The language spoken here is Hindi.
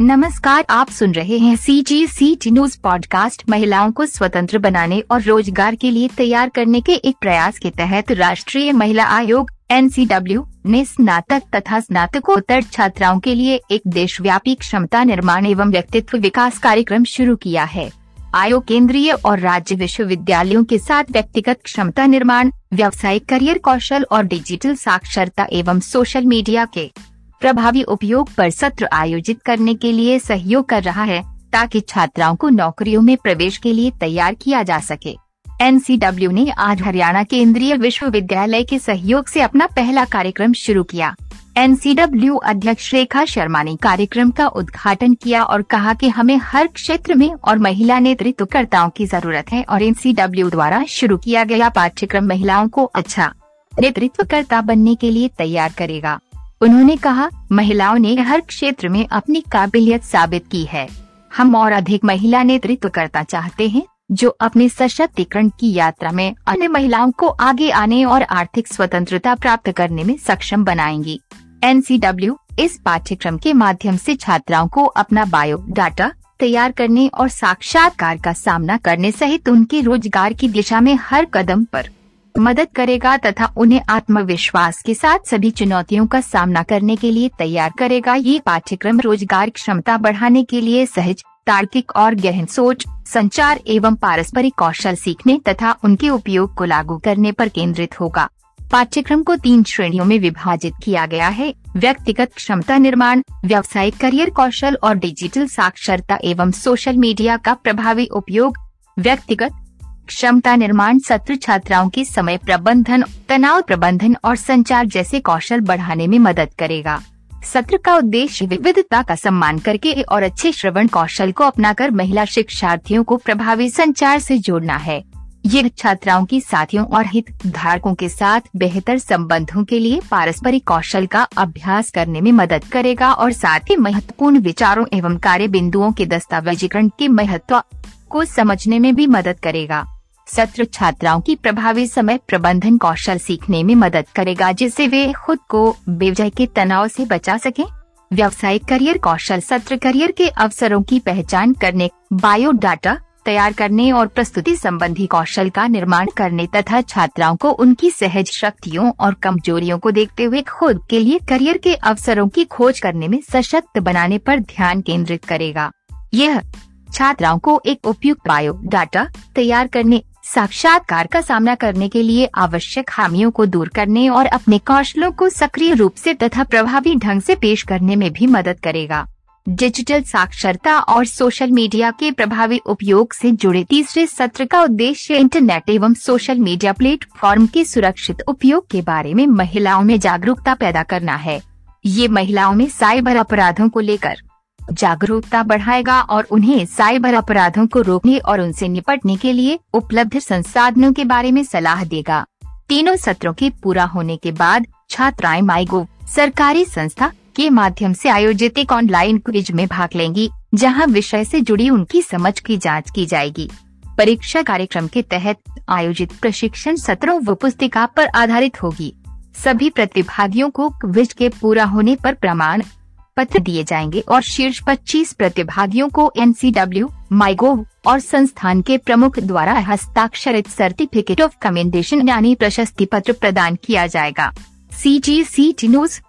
नमस्कार, आप सुन रहे हैं C G C T news podcast महिलाओं को स्वतंत्र बनाने और रोज़गार के लिए तैयार करने के एक प्रयास के तहत राष्ट्रीय महिला आयोग एनसीडब्ल्यू ने स्नातक तथा स्नातकोत्तर छात्राओं के लिए एक देशव्यापी क्षमता निर्माण एवं व्यक्तित्व विकास कार्यक्रम शुरू किया है। आयोग केंद्रीय और राज्य विश्वविद्यालयों के साथ व्यक्तिगत क्षमता निर्माण, व्यावसायिक करियर कौशल और डिजिटल साक्षरता एवं सोशल मीडिया के प्रभावी उपयोग पर सत्र आयोजित करने के लिए सहयोग कर रहा है, ताकि छात्राओं को नौकरियों में प्रवेश के लिए तैयार किया जा सके। एन ने आज हरियाणा केंद्रीय विश्वविद्यालय के सहयोग से अपना पहला कार्यक्रम शुरू किया। एनसीडब्ल्यू अध्यक्ष रेखा शर्मा ने कार्यक्रम का उद्घाटन किया और कहा कि हमें हर क्षेत्र में और महिला नेतृत्वकर्ताओं की ज़रूरत है और एनसीडब्ल्यू द्वारा शुरू किया गया पाठ्यक्रम महिलाओं को अच्छा नेतृत्वकर्ता बनने के लिए तैयार करेगा। उन्होंने कहा, महिलाओं ने हर क्षेत्र में अपनी काबिलियत साबित की है। हम और अधिक महिला नेतृत्व करना चाहते हैं, जो अपने सशक्तिकरण की यात्रा में अन्य महिलाओं को आगे आने और आर्थिक स्वतंत्रता प्राप्त करने में सक्षम बनाएँगी। एनसीडब्ल्यू इस पाठ्यक्रम के माध्यम से छात्राओं को अपना बायो डाटा तैयार करने और साक्षात्कार का सामना करने सहित उनके रोज़गार की दिशा में हर कदम पर मदद करेगा तथा उन्हें आत्मविश्वास के साथ सभी चुनौतियों का सामना करने के लिए तैयार करेगा। ये पाठ्यक्रम रोज़गार क्षमता बढ़ाने के लिए सहज, तार्किक और गहन सोच, संचार एवं पारस्परिक कौशल सीखने तथा उनके उपयोग को लागू करने पर केंद्रित होगा। पाठ्यक्रम को तीन श्रेणियों में विभाजित किया गया है। व्यक्तिगत क्षमता निर्माण, व्यावसायिक करियर कौशल और डिजिटल साक्षरता एवं सोशल मीडिया का प्रभावी उपयोग, व्यक्तिगत क्षमता निर्माण सत्र छात्राओं के समय प्रबंधन, तनाव प्रबंधन और संचार जैसे कौशल बढ़ाने में मदद करेगा। सत्र का उद्देश्य विविधता का सम्मान करके और अच्छे श्रवण कौशल को अपनाकर महिला शिक्षार्थियों को प्रभावी संचार से जोड़ना है। ये छात्राओं की साथियों और हित धारकों के साथ बेहतर संबंधों के लिए पारस्परिक कौशल का अभ्यास करने में मदद करेगा और साथ ही महत्वपूर्ण विचारों एवं कार्य बिंदुओं के दस्तावेजीकरण के महत्व को समझने में भी मदद करेगा। सत्र छात्राओं की प्रभावी समय प्रबंधन कौशल सीखने में मदद करेगा, जिससे वे खुद को बेवजह के तनाव से बचा सके। व्यावसायिक करियर कौशल सत्र करियर के अवसरों की पहचान करने बायो डाटा तैयार करने और प्रस्तुति संबंधी कौशल का निर्माण करने तथा छात्राओं को उनकी सहज शक्तियों और कमजोरियों को देखते हुए खुद के लिए करियर के अवसरों की खोज करने में सशक्त बनाने पर ध्यान केंद्रित करेगा। यह छात्राओं को एक उपयुक्त बायो डाटा तैयार करने साक्षात्कार का सामना करने के लिए आवश्यक खामियों को दूर करने और अपने कौशलों को सक्रिय रूप से तथा प्रभावी ढंग से पेश करने में भी मदद करेगा। डिजिटल साक्षरता और सोशल मीडिया के प्रभावी उपयोग से जुड़े तीसरे सत्र का उद्देश्य इंटरनेट एवं सोशल मीडिया प्लेटफॉर्म के सुरक्षित उपयोग के बारे में महिलाओं में जागरूकता पैदा करना है। ये महिलाओं में साइबर अपराधों को लेकर जागरूकता बढ़ाएगा और उन्हें साइबर अपराधों को रोकने और उनसे निपटने के लिए उपलब्ध संसाधनों के बारे में सलाह देगा। तीनों सत्रों के पूरा होने के बाद, छात्राएँ माइगो सरकारी संस्था के माध्यम से आयोजित एक ऑनलाइन क्विज में भाग लेंगी, जहाँ विषय से जुड़ी उनकी समझ की जाँच की जाएगी। परीक्षा कार्यक्रम के तहत आयोजित प्रशिक्षण सत्रों व पुस्तिका पर आधारित होगी। सभी प्रतिभागियों को क्विज के पूरा होने पर प्रमाण पत्र दिए जाएँगे और शीर्ष 25 प्रतिभागियों को एन सी डब्ल्यू माइगोव और संस्थान के प्रमुख द्वारा हस्ताक्षरित सर्टिफिकेट ऑफ़ कमेंडेशन यानी प्रशस्ति पत्र प्रदान किया जाएगा। सी जी सी टी न्यूज़